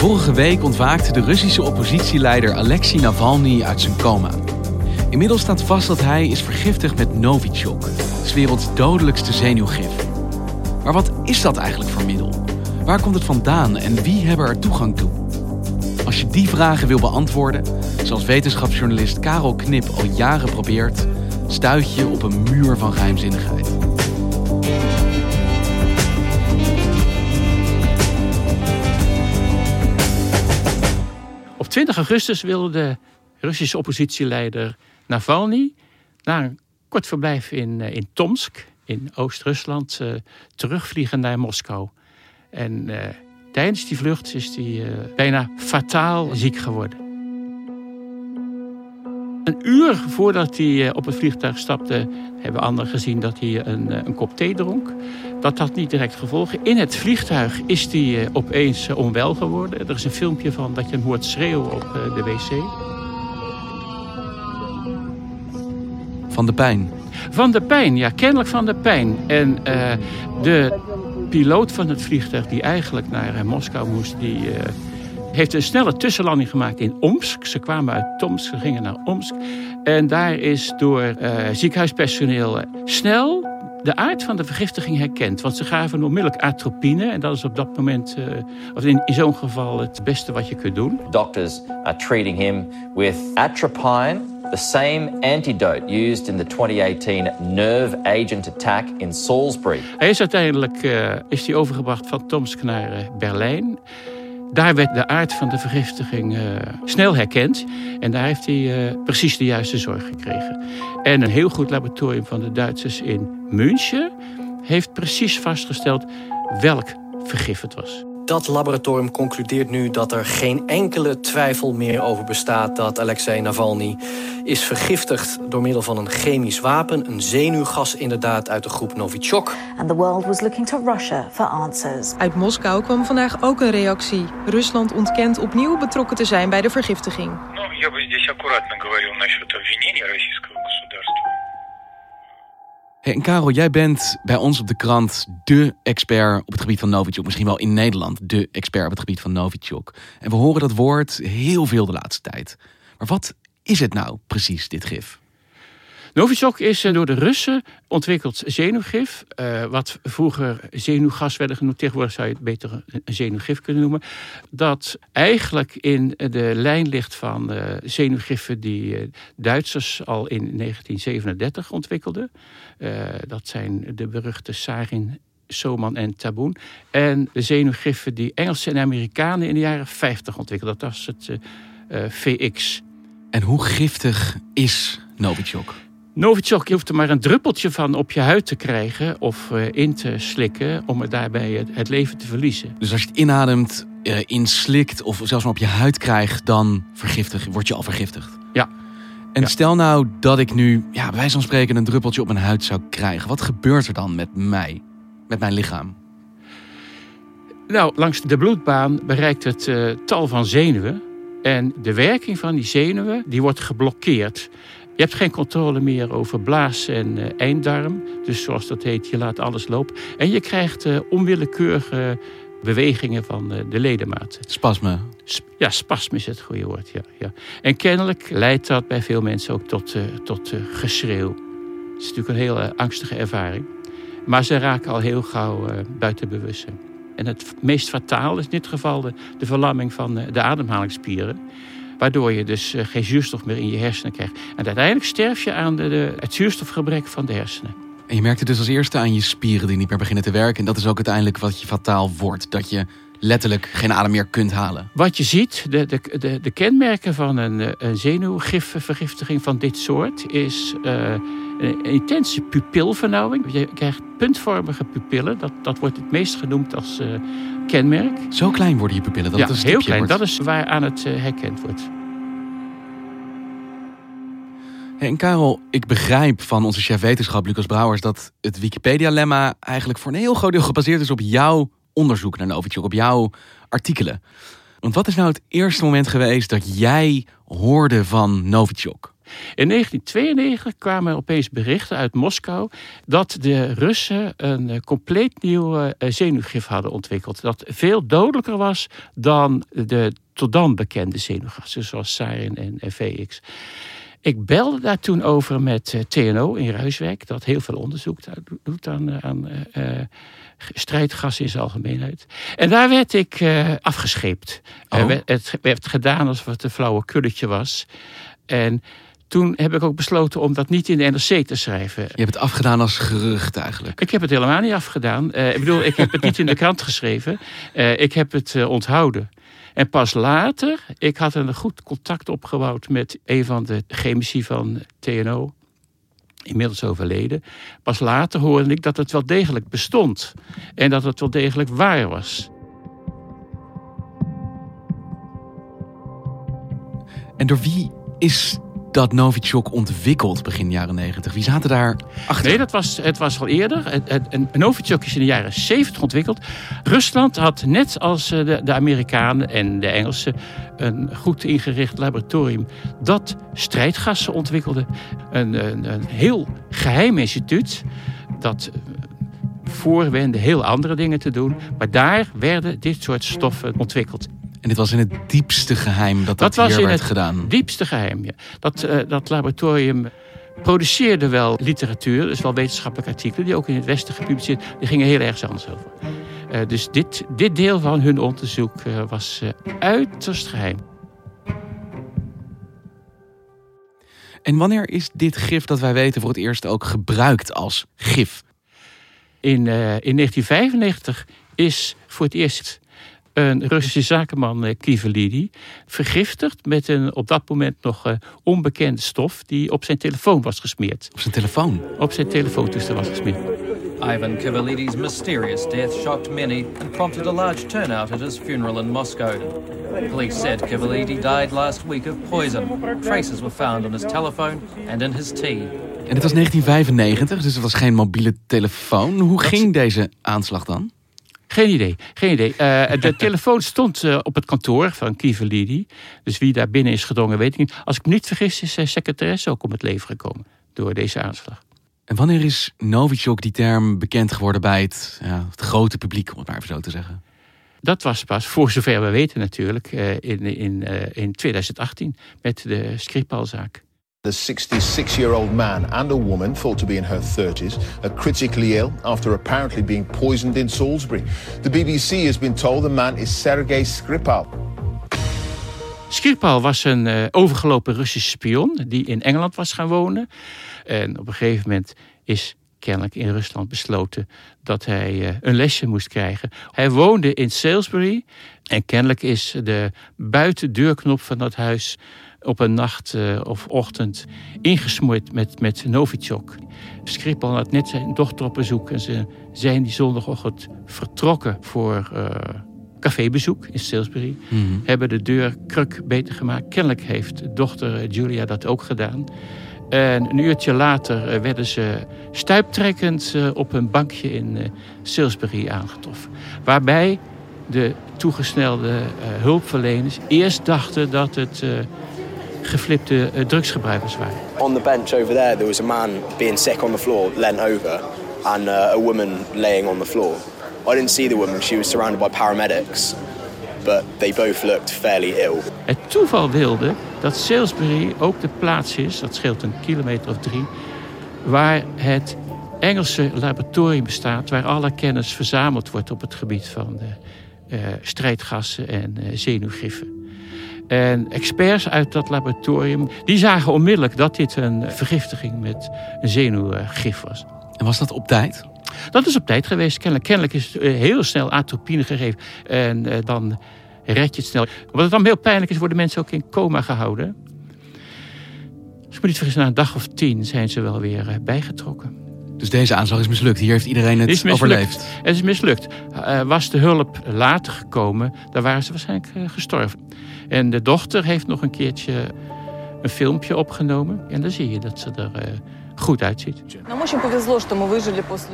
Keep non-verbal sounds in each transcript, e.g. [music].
Vorige week ontwaakte de Russische oppositieleider Alexei Navalny uit zijn coma. Inmiddels staat vast dat hij is vergiftigd met Novichok, de werelds dodelijkste zenuwgif. Maar wat is dat eigenlijk voor middel? Waar komt het vandaan en wie hebben er toegang toe? Als je die vragen wil beantwoorden, zoals wetenschapsjournalist Karel Knip al jaren probeert, stuit je op een muur van geheimzinnigheid. 20 augustus wilde de Russische oppositieleider Navalny na een kort verblijf in, in Tomsk, in Oost-Rusland, uh, terugvliegen naar Moskou. En uh, tijdens die vlucht is hij bijna fataal ziek geworden. Een uur voordat hij op het vliegtuig stapte, hebben anderen gezien dat hij een, een kop thee dronk. Dat had niet direct gevolgen. In het vliegtuig is hij opeens onwel geworden. Er is een filmpje van dat je hem hoort schreeuwen op de wc. Van de pijn. Van de pijn, ja, kennelijk van de pijn. En uh, de piloot van het vliegtuig die eigenlijk naar Moskou moest, die uh, heeft een snelle tussenlanding gemaakt in Omsk. Ze kwamen uit Tomsk, ze gingen naar Omsk. En daar is door ziekenhuispersoneel snel de aard van de vergiftiging herkend. Want ze gaven onmiddellijk atropine. En dat is op dat moment, uh, of in, in zo'n geval, het beste wat je kunt doen. Doctors are treating him with atropine, the same antidote used in the 2018 nerve agent attack in Salisbury. Hij is uiteindelijk uh, is hij overgebracht van Tomsk naar uh, Berlijn. Daar werd de aard van de vergiftiging uh, snel herkend. En daar heeft hij uh, precies de juiste zorg gekregen. En een heel goed laboratorium van de Duitsers in München heeft precies vastgesteld welk vergif het was Dat laboratorium concludeert nu dat er geen enkele twijfel meer over bestaat dat Alexei Navalny is vergiftigd door middel van een chemisch wapen, een zenuwgas inderdaad uit de groep Novichok. And the world was looking to Russia for answers. Uit Moskou kwam vandaag ook een reactie. Rusland ontkent opnieuw betrokken te zijn bij de vergiftiging. Я бы здесь аккуратно говорил насчет обвинения российского государства. Hey, en Karel, jij bent bij ons op de krant de expert op het gebied van Novichok. Misschien wel in Nederland de expert op het gebied van Novichok. En we horen dat woord heel veel de laatste tijd. Maar wat is het nou precies, dit gif? Novichok is door de Russen ontwikkeld zenuwgif. Uh, wat vroeger zenuwgas werden genoemd. Tegenwoordig zou je het beter een zenuwgif kunnen noemen. Dat eigenlijk in de lijn ligt van uh, zenuwgiffen die Duitsers al in 1937 ontwikkelden. dat zijn de beruchte Sarin, Soman en Taboen. En de zenuwgiffen die Engelsen en Amerikanen in de jaren 50 ontwikkelden. Dat was het VX. En hoe giftig is Novichok? Novichok, je hoeft er maar een druppeltje van op je huid te krijgen of uh, in te slikken om er daarbij het, leven te verliezen. Dus als je het inademt, uh, inslikt of zelfs maar op je huid krijgt, dan vergiftig, word je al vergiftigd. Ja. En Ja. stel nou dat ik nu, ja, bij wijze van spreken, een druppeltje op mijn huid zou krijgen. Wat gebeurt er dan met mij, met mijn lichaam? Nou, langs de bloedbaan bereikt het uh, tal van zenuwen. En de werking van die zenuwen die wordt geblokkeerd. Je hebt geen controle meer over blaas en uh, einddarm. Dus zoals dat heet, je laat alles lopen. En je krijgt uh, onwillekeurige bewegingen van uh, de ledematen. Spasme. Sp ja, spasme is het goede woord. Ja, ja. En kennelijk leidt dat bij veel mensen ook tot, tot geschreeuw. is natuurlijk een hele angstige ervaring. Maar ze raken al heel gauw buiten bewustzijn. En het meest fataal is in dit geval de, de verlamming van de ademhalingsspieren. Waardoor je dus uh, geen zuurstof meer in je hersenen krijgt. En uiteindelijk sterf je aan de, het zuurstofgebrek van de hersenen. En je merkt het dus als eerste aan je spieren die niet meer beginnen te werken. En dat is ook uiteindelijk wat je fataal wordt. Dat je letterlijk geen adem meer kunt halen. Wat je ziet, de, de, de, de kenmerken van een, een zenuwgifvergiftiging van dit soort is uh, een intense pupilvernauwing. Je krijgt puntvormige pupillen. Dat, dat wordt het meest genoemd als uh, kenmerk. Zo klein worden je pupillen? Dat ja, het heel klein. Wordt. Dat is waar aan het uh, herkend wordt. En Karel, ik begrijp van onze chef wetenschap Lucas Brouwers... dat het Wikipedia-lemma eigenlijk voor een heel groot deel gebaseerd is op jouw onderzoek naar Novichok, op jouw artikelen. Want wat is nou het eerste moment geweest dat jij hoorde van Novichok? In 1992 kwamen opeens berichten uit Moskou dat de Russen een compleet nieuw zenuwgif hadden ontwikkeld. Dat veel dodelijker was dan de tot dan bekende zenuwgassen, zoals sarin en VX. Ik belde daar toen over met TNO in Ruiswijk, dat heel veel onderzoek doet aan, aan uh, strijdgas in zijn algemeenheid. En daar werd ik uh, afgescheept. Oh. Uh, het werd gedaan alsof het een flauwe kulletje was. En toen heb ik ook besloten om dat niet in de NRC te schrijven. Je hebt het afgedaan als gerucht eigenlijk. Ik heb het helemaal niet afgedaan. Uh, ik bedoel, ik heb het niet in de krant geschreven. ik heb het onthouden. En pas later, ik had een goed contact opgebouwd met een van de chemici van TNO inmiddels overleden. Pas later hoorde ik dat het wel degelijk bestond. En dat het wel degelijk waar was. En door wie is dat Novichok ontwikkeld begin jaren 90? Wie zaten daar achter? Nee, dat was, het was al eerder. Het, Novichok is in de jaren 70 ontwikkeld. Rusland had net als de, de Amerikanen en de Engelsen een goed ingericht laboratorium dat strijdgassen ontwikkelde. Een, een, een heel geheim instituut dat voorwende heel andere dingen te doen. Maar daar werden dit soort stoffen ontwikkeld. En dit was in het diepste geheim dat dat, dat was hier in werd het gedaan? diepste geheim, ja. Dat, uh, dat laboratorium produceerde wel literatuur, dus wel wetenschappelijke artikelen... die ook in het Westen gepubliceerd Die gingen heel erg anders over. Uh, dus dit, dit deel van hun onderzoek uh, was uiterst geheim. En wanneer is dit gif dat wij weten voor het eerst ook gebruikt als gif? In, in 1995 is voor het eerst een Russische zakenman, Kivelidi, vergiftigd met een op dat moment nog uh, onbekende stof die op zijn telefoon was gesmeerd. Op zijn telefoon? Op zijn telefoontoestel was gesmeerd. Ivan Kivalidi's mysterious death shocked many and prompted a large turnout at his funeral in Moscow. Police said Kivalidi died last week of poison. Traces were found on his telephone and in his tea. En het was 1995, dus het was geen mobiele telefoon. Hoe ging deze aanslag dan? Geen idee, geen idee. Uh, de [laughs] telefoon stond uh, op het kantoor van Kivelidi. Dus wie daar binnen is gedrongen, weet ik niet. Als ik me niet vergis, is zijn secretaresse ook om het leven gekomen door deze aanslag. En wanneer is Novichok die term bekend geworden bij het, ja, het grote publiek, om het maar even zo te zeggen? Dat was pas, voor zover we weten natuurlijk, in, in, in 2018 met de Skripal-zaak. The 66-year-old man and a woman, thought to be in her 30s, are critically ill after apparently being poisoned in Salisbury. The BBC has been told the man is Sergei Skripal. Skripal was een uh, overgelopen Russische spion die in Engeland was gaan wonen. En op een gegeven moment is kennelijk in Rusland besloten dat hij uh, een lesje moest krijgen. Hij woonde in Salisbury en kennelijk is de buitendeurknop van dat huis op een nacht uh, of ochtend ingesmoord met, met Novichok. Skripal had net zijn dochter op bezoek en ze zijn die zondagochtend vertrokken voor uh, cafébezoek in Salisbury. Mhm. Mm -hmm. Hebben de deur kruk beter gemaakt. Kennelijk heeft dochter Julia dat ook gedaan. En een uurtje later werden ze stuiptrekkend op een bankje in Salisbury aangetroffen. Waarbij de toegesnelde hulpverleners eerst dachten dat het geflipte uh, drugsgebruikers waren. On the bench over there, there was a man being sick on the floor, leant over, and uh, a woman laying on the floor. I didn't see the woman; she was surrounded by paramedics, but they both looked fairly ill. Het toeval wilde dat Salisbury ook de plaats is, dat scheelt een kilometer of drie, waar het Engelse laboratorium bestaat... waar alle kennis verzameld wordt op het gebied van uh, strijdgassen en uh, zenuwgiffen. En experts uit dat laboratorium die zagen onmiddellijk dat dit een vergiftiging met een zenuwgif was. En was dat op tijd? Dat is op tijd geweest. Kennelijk, kennelijk is het heel snel atropine gegeven. En uh, dan red je het snel. Wat het dan heel pijnlijk is, worden mensen ook in coma gehouden. Als ik me niet vergis, na een dag of tien zijn ze wel weer uh, bijgetrokken. Dus deze aanslag is mislukt. Hier heeft iedereen het is overleefd. Het is mislukt. Uh, was de hulp later gekomen, dan waren ze waarschijnlijk uh, gestorven. En de dochter heeft nog een keertje een filmpje opgenomen. En dan zie je dat ze er uh, goed uitziet.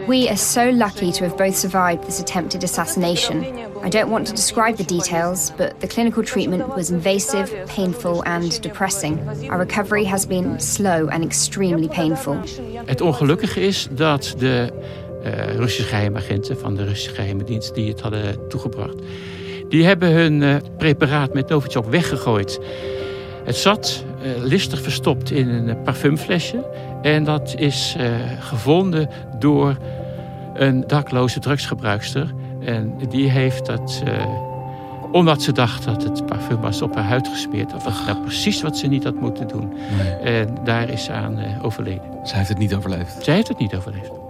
We are so lucky to have both survived this attempted assassination. I don't want to describe the details, but the clinical treatment was invasive, painful and depressing. Our recovery has been slow and extremely painful. Het ongelukkige is dat de uh, Russische geheimagenten van de Russische geheime dienst die het hadden toegebracht, die hebben hun uh, preparaat met Novichok weggegooid. Het zat uh, listig verstopt in een parfumflesje. En dat is uh, gevonden door een dakloze drugsgebruikster. En die heeft dat, uh, omdat ze dacht dat het parfum was, op haar huid gesmeerd. Of was nou precies wat ze niet had moeten doen. Nee. En daar is ze aan overleden. Zij heeft het niet overleefd? Zij heeft het niet overleefd.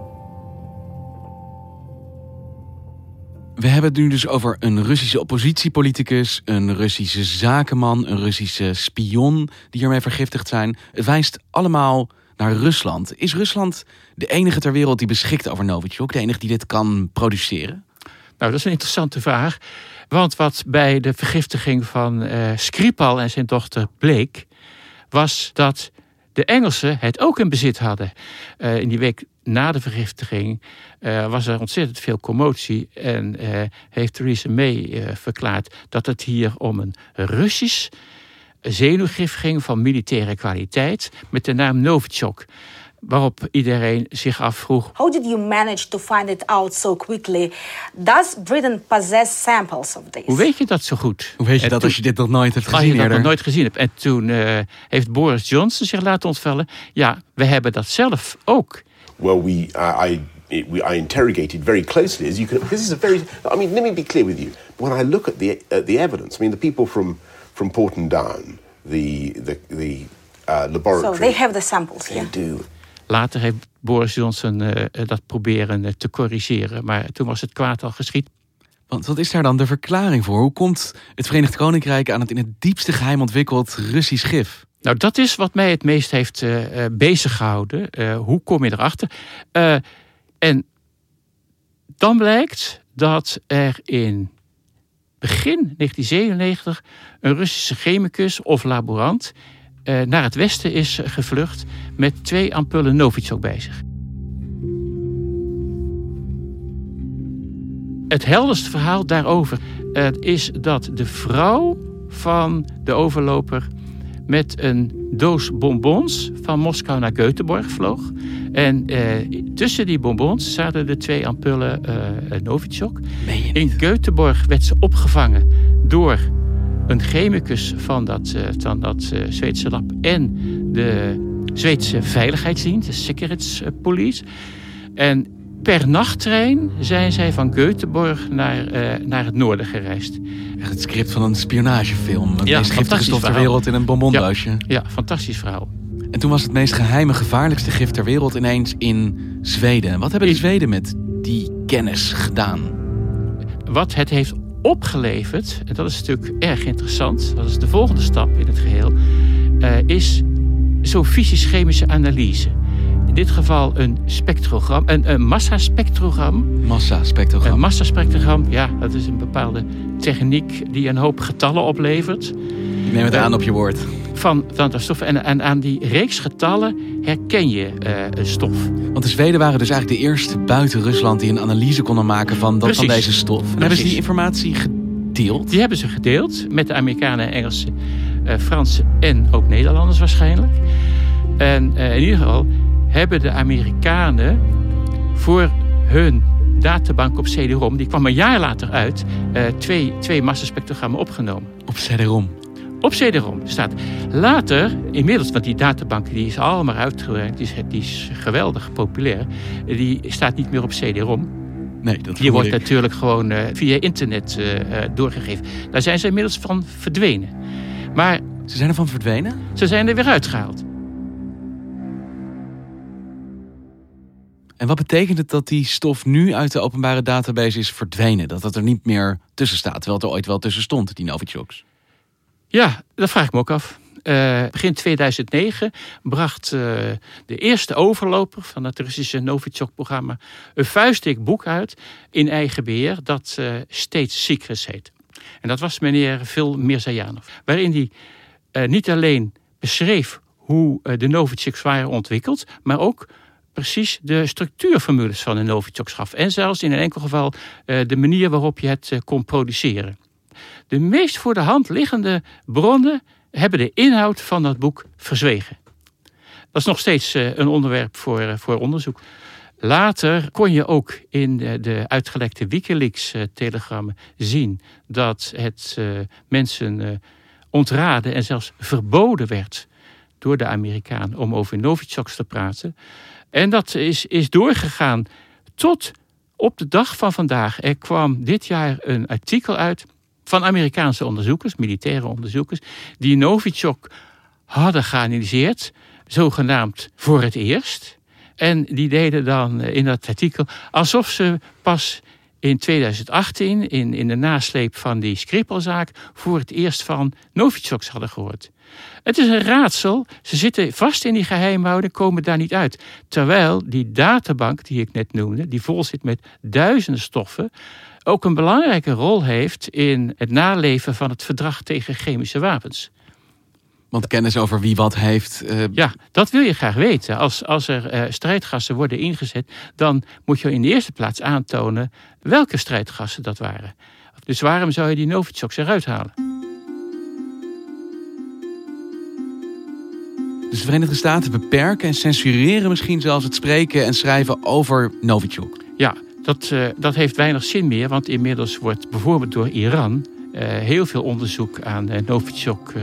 We hebben het nu dus over een Russische oppositiepoliticus, een Russische zakenman, een Russische spion die ermee vergiftigd zijn. Het wijst allemaal naar Rusland. Is Rusland de enige ter wereld die beschikt over Novichok? De enige die dit kan produceren? Nou, dat is een interessante vraag. Want wat bij de vergiftiging van uh, Skripal en zijn dochter bleek... was dat de Engelsen het ook in bezit hadden. Uh, in die week na de vergiftiging uh, was er ontzettend veel commotie. En heeft Theresa May verklaard dat het hier om een Russisch zenuwgif ging van militaire kwaliteit met de naam Novichok. Waarop iedereen zich afvroeg. How did you manage to find it out so quickly? Does Britain possess samples of this? Hoe weet je dat zo goed? Hoe weet je en dat toen, als je dit nog nooit hebt gezien? Als je dat nog nooit gezien hebt. En toen uh, heeft Boris Johnson zich laten ontvallen. Ja, we hebben dat zelf ook. Well, we, I we, I interrogated very closely, as you can. This is a very. I mean, let me be clear with you. When I look at the uh, the evidence, I mean, the people from from Porton Down, the the the uh, laboratory. So they have the samples. They yeah. do. Later heeft Boris Johnson uh, dat proberen uh, te corrigeren, maar toen was het kwaad al geschied. Want wat is daar dan de verklaring voor? Hoe komt het Verenigd Koninkrijk aan het in het diepste geheim ontwikkeld Russisch gif? Nou, dat is wat mij het meest heeft uh, bezig gehouden. hoe kom je erachter? en dan blijkt dat er in begin 1997 een Russische chemicus of laborant naar het westen is gevlucht met twee ampullen Novichok bij zich. Het helderste verhaal daarover is dat de vrouw van de overloper met een doos bonbons van Moskou naar Göteborg vloog. En uh, tussen die bonbons zaten de twee ampullen uh, Novichok. In Göteborg werd ze opgevangen door een chemicus van dat, uh, van dat Zweedse lab en de Zweedse veiligheidsdienst, de Security En per nachttrein zijn zij van Göteborg naar, naar het noorden gereisd. Echt het script van een spionagefilm. Het ja, meest giftige stof ter wereld in een bonbondoosje. Ja, ja, fantastisch verhaal. En toen was het meest geheime, gevaarlijkste gif ter wereld ineens in Zweden. Wat hebben de Zweden met die kennis gedaan? Wat het heeft opgeleverd, en dat is natuurlijk erg interessant, dat is de volgende stap in het geheel, uh, is zo'n fysisch-chemische analyse. In dit geval een spectrogram, een, een massaspectrogram. Massaspectrogram. Een massaspectrogram, ja, dat is een bepaalde techniek die een hoop getallen oplevert. Ik neem het aan op je woord. Van, van de stoffen. En, en aan die reeks getallen herken je uh, een stof. Want de Zweden waren dus eigenlijk de eerste buiten Rusland die een analyse konden maken van, dat, van deze stof. En hebben ze die informatie gedeeld? Die hebben ze gedeeld met de Amerikanen, Engelsen, uh, Fransen en ook Nederlanders waarschijnlijk. En uh, in ieder geval hebben de Amerikanen voor hun databank op CD-ROM, die kwam een jaar later uit, uh, twee, twee massaspectrogrammen opgenomen. Op CD-ROM? op CD-ROM staat. Later, inmiddels, want die databank die is allemaal uitgewerkt, die is, die is geweldig populair. Die staat niet meer op CD-ROM. Nee, dat Die wordt ik. natuurlijk gewoon eh, via internet eh, eh, doorgegeven. Daar zijn ze inmiddels van verdwenen. Maar Ze zijn ervan verdwenen? ze zijn er weer uitgehaald. En wat betekent het dat die stof nu uit de openbare database is verdwenen? Dat dat er niet meer tussen staat, terwijl het er ooit wel tussen stond, die Novichoks? Ja, dat vraag ik me ook af. Eh, begin 2009 bracht eh, de eerste overloper van het Russische Novichok-programma een vuistdik boek uit in eigen beheer dat eh State Secrets heet. En dat was meneer Phil Mirzayanov. Waarin hij niet alleen beschreef hoe de Novichoks waren ontwikkeld, maar ook precies de structuurformules van de Novichoks gaf. En zelfs in een enkel geval eh, de manier waarop je het eh, kon produceren. De meest voor de hand liggende bronnen hebben de inhoud van dat boek verzwegen. Dat is nog steeds eh, een onderwerp voor, voor onderzoek. Later kon je ook in de, uitgelekte Wikileaks-telegrammen zien dat het mensen ontraden en zelfs verboden werd door de Amerikanen om over Novichoks te praten. En dat is, is doorgegaan tot op de dag van vandaag. Er kwam dit jaar een artikel uit van Amerikaanse onderzoekers, militaire onderzoekers, die Novichok hadden geanalyseerd, zogenaamd voor het eerst. En die deden dan eh, in dat artikel alsof ze pas in 2018, in, in de nasleep van die Skripal-zaak, voor het eerst van Novichoks hadden gehoord. Het is een raadsel. Ze zitten vast in die geheimhouding, komen daar niet uit. Terwijl die databank die ik net noemde, die vol zit met duizenden stoffen, ook een belangrijke rol heeft in het naleven van het verdrag tegen chemische wapens. Want kennis over wie wat heeft. eh, Ja, dat wil je graag weten. Als, als er eh, strijdgassen worden ingezet, dan moet je in de eerste plaats aantonen welke strijdgassen dat waren. Dus waarom zou je die Novichoks eruit halen? Dus de Verenigde Staten beperken en censureren misschien zelfs het spreken en schrijven over Novichok. Ja, dat, eh, dat heeft weinig zin meer, want inmiddels wordt bijvoorbeeld door Iran heel veel onderzoek aan Novichok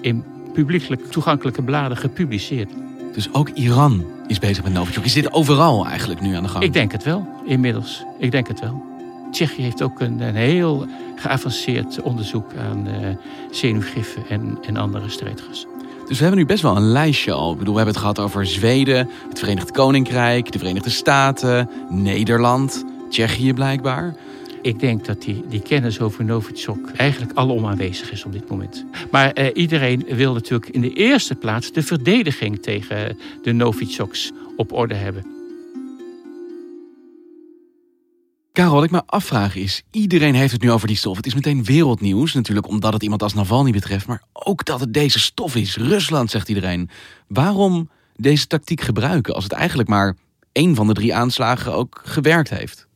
in publiekelijk toegankelijke bladen gepubliceerd. Dus ook Iran is bezig met Novichok. Is dit overal eigenlijk nu aan de gang? Ik denk het wel, inmiddels. Ik denk het wel. Tsjechië heeft ook een, een heel geavanceerd onderzoek aan eh zenuwgiffen en, en andere strijdgassen. Dus we hebben nu best wel een lijstje al. Ik bedoel, we hebben het gehad over Zweden, het Verenigd Koninkrijk, de Verenigde Staten, Nederland, Tsjechië blijkbaar. Ik denk dat die, die kennis over Novichok eigenlijk alom aanwezig is op dit moment. Maar eh, iedereen wil natuurlijk in de eerste plaats de verdediging tegen de Novichoks op orde hebben. Karel, wat ik me afvraag is, iedereen heeft het nu over die stof. Het is meteen wereldnieuws, natuurlijk omdat het iemand als Navalny betreft. Maar ook dat het deze stof is. Rusland, zegt iedereen. Waarom deze tactiek gebruiken als het eigenlijk maar één van de drie aanslagen ook gewerkt heeft?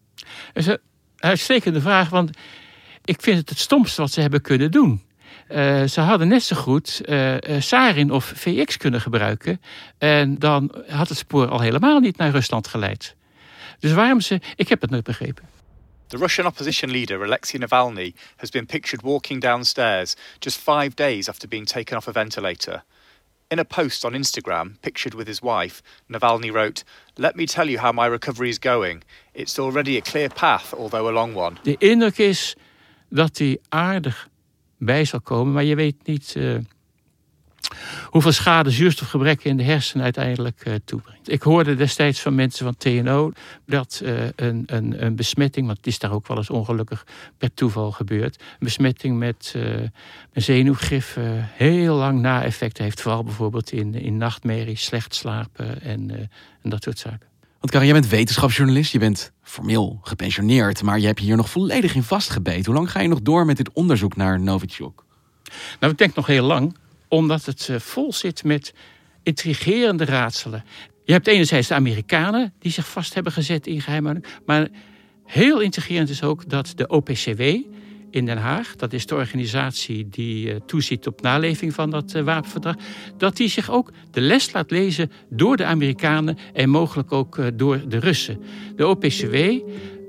Dat is uitstekende vraag, want ik vind het het stomste wat ze hebben kunnen doen. Eh, ze hadden net zo goed eh, eh, Sarin of VX kunnen gebruiken. En dan had het spoor al helemaal niet naar Rusland geleid. Dus waarom ze. Ik heb het nooit begrepen. The Russian opposition leader Alexei Navalny has been pictured walking downstairs just five days after being taken off a ventilator. In a post on Instagram, pictured with his wife, Navalny wrote, Let me tell you how my recovery is going. It's already a clear path, although a long one. De indruk is dat hij aardig bij zal komen, maar je weet niet eh, hoeveel schade zuurstofgebrek in de hersenen uiteindelijk eh, toebrengt. Ik hoorde destijds van mensen van TNO dat eh, een, een, een besmetting, want het is daar ook wel eens ongelukkig per toeval gebeurd, een besmetting met een zenuwgif eh, heel lang na-effecten heeft, vooral bijvoorbeeld in, in nachtmerries, slecht slapen en, en dat soort zaken. Want Karel, jij bent wetenschapsjournalist, je bent formeel gepensioneerd, maar je hebt je hier nog volledig in vastgebeten. Hoe lang ga je nog door met dit onderzoek naar Novichok? Nou, ik denk nog heel lang, omdat het eh, vol zit met intrigerende raadselen. Je hebt enerzijds de Amerikanen die zich vast hebben gezet in geheimhouding, maar heel intrigerend is ook dat de OPCW in Den Haag, dat is de organisatie die eh, toeziet op naleving van dat eh, wapenverdrag, dat die zich ook de les laat lezen door de Amerikanen en mogelijk ook door de Russen. De OPCW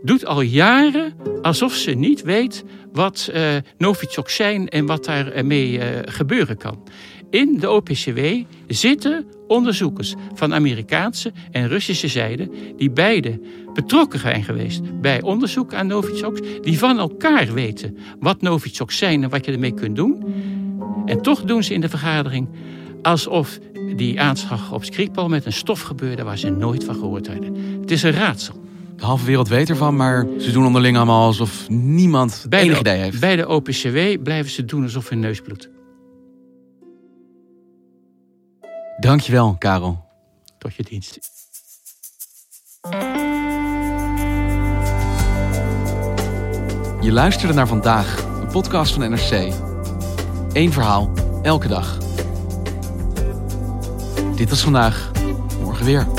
doet al jaren alsof ze niet weet wat uh, Novichok zijn en wat daarmee uh, gebeuren kan. In de OPCW zitten onderzoekers van Amerikaanse en Russische zijde, die beide betrokken zijn geweest bij onderzoek aan Novichoks, die van elkaar weten wat Novichoks zijn en wat je ermee kunt doen. En toch doen ze in de vergadering alsof die aanslag op Skripal met een stof gebeurde waar ze nooit van gehoord hadden. Het is een raadsel. De halve wereld weet ervan, maar ze doen onderling allemaal alsof niemand bij enig idee heeft. Bij de OPCW blijven ze doen alsof hun neus bloedt. Dankjewel, Karel. Tot je dienst. Je luisterde naar vandaag, een podcast van NRC. Eén verhaal, elke dag. Dit was vandaag, morgen weer.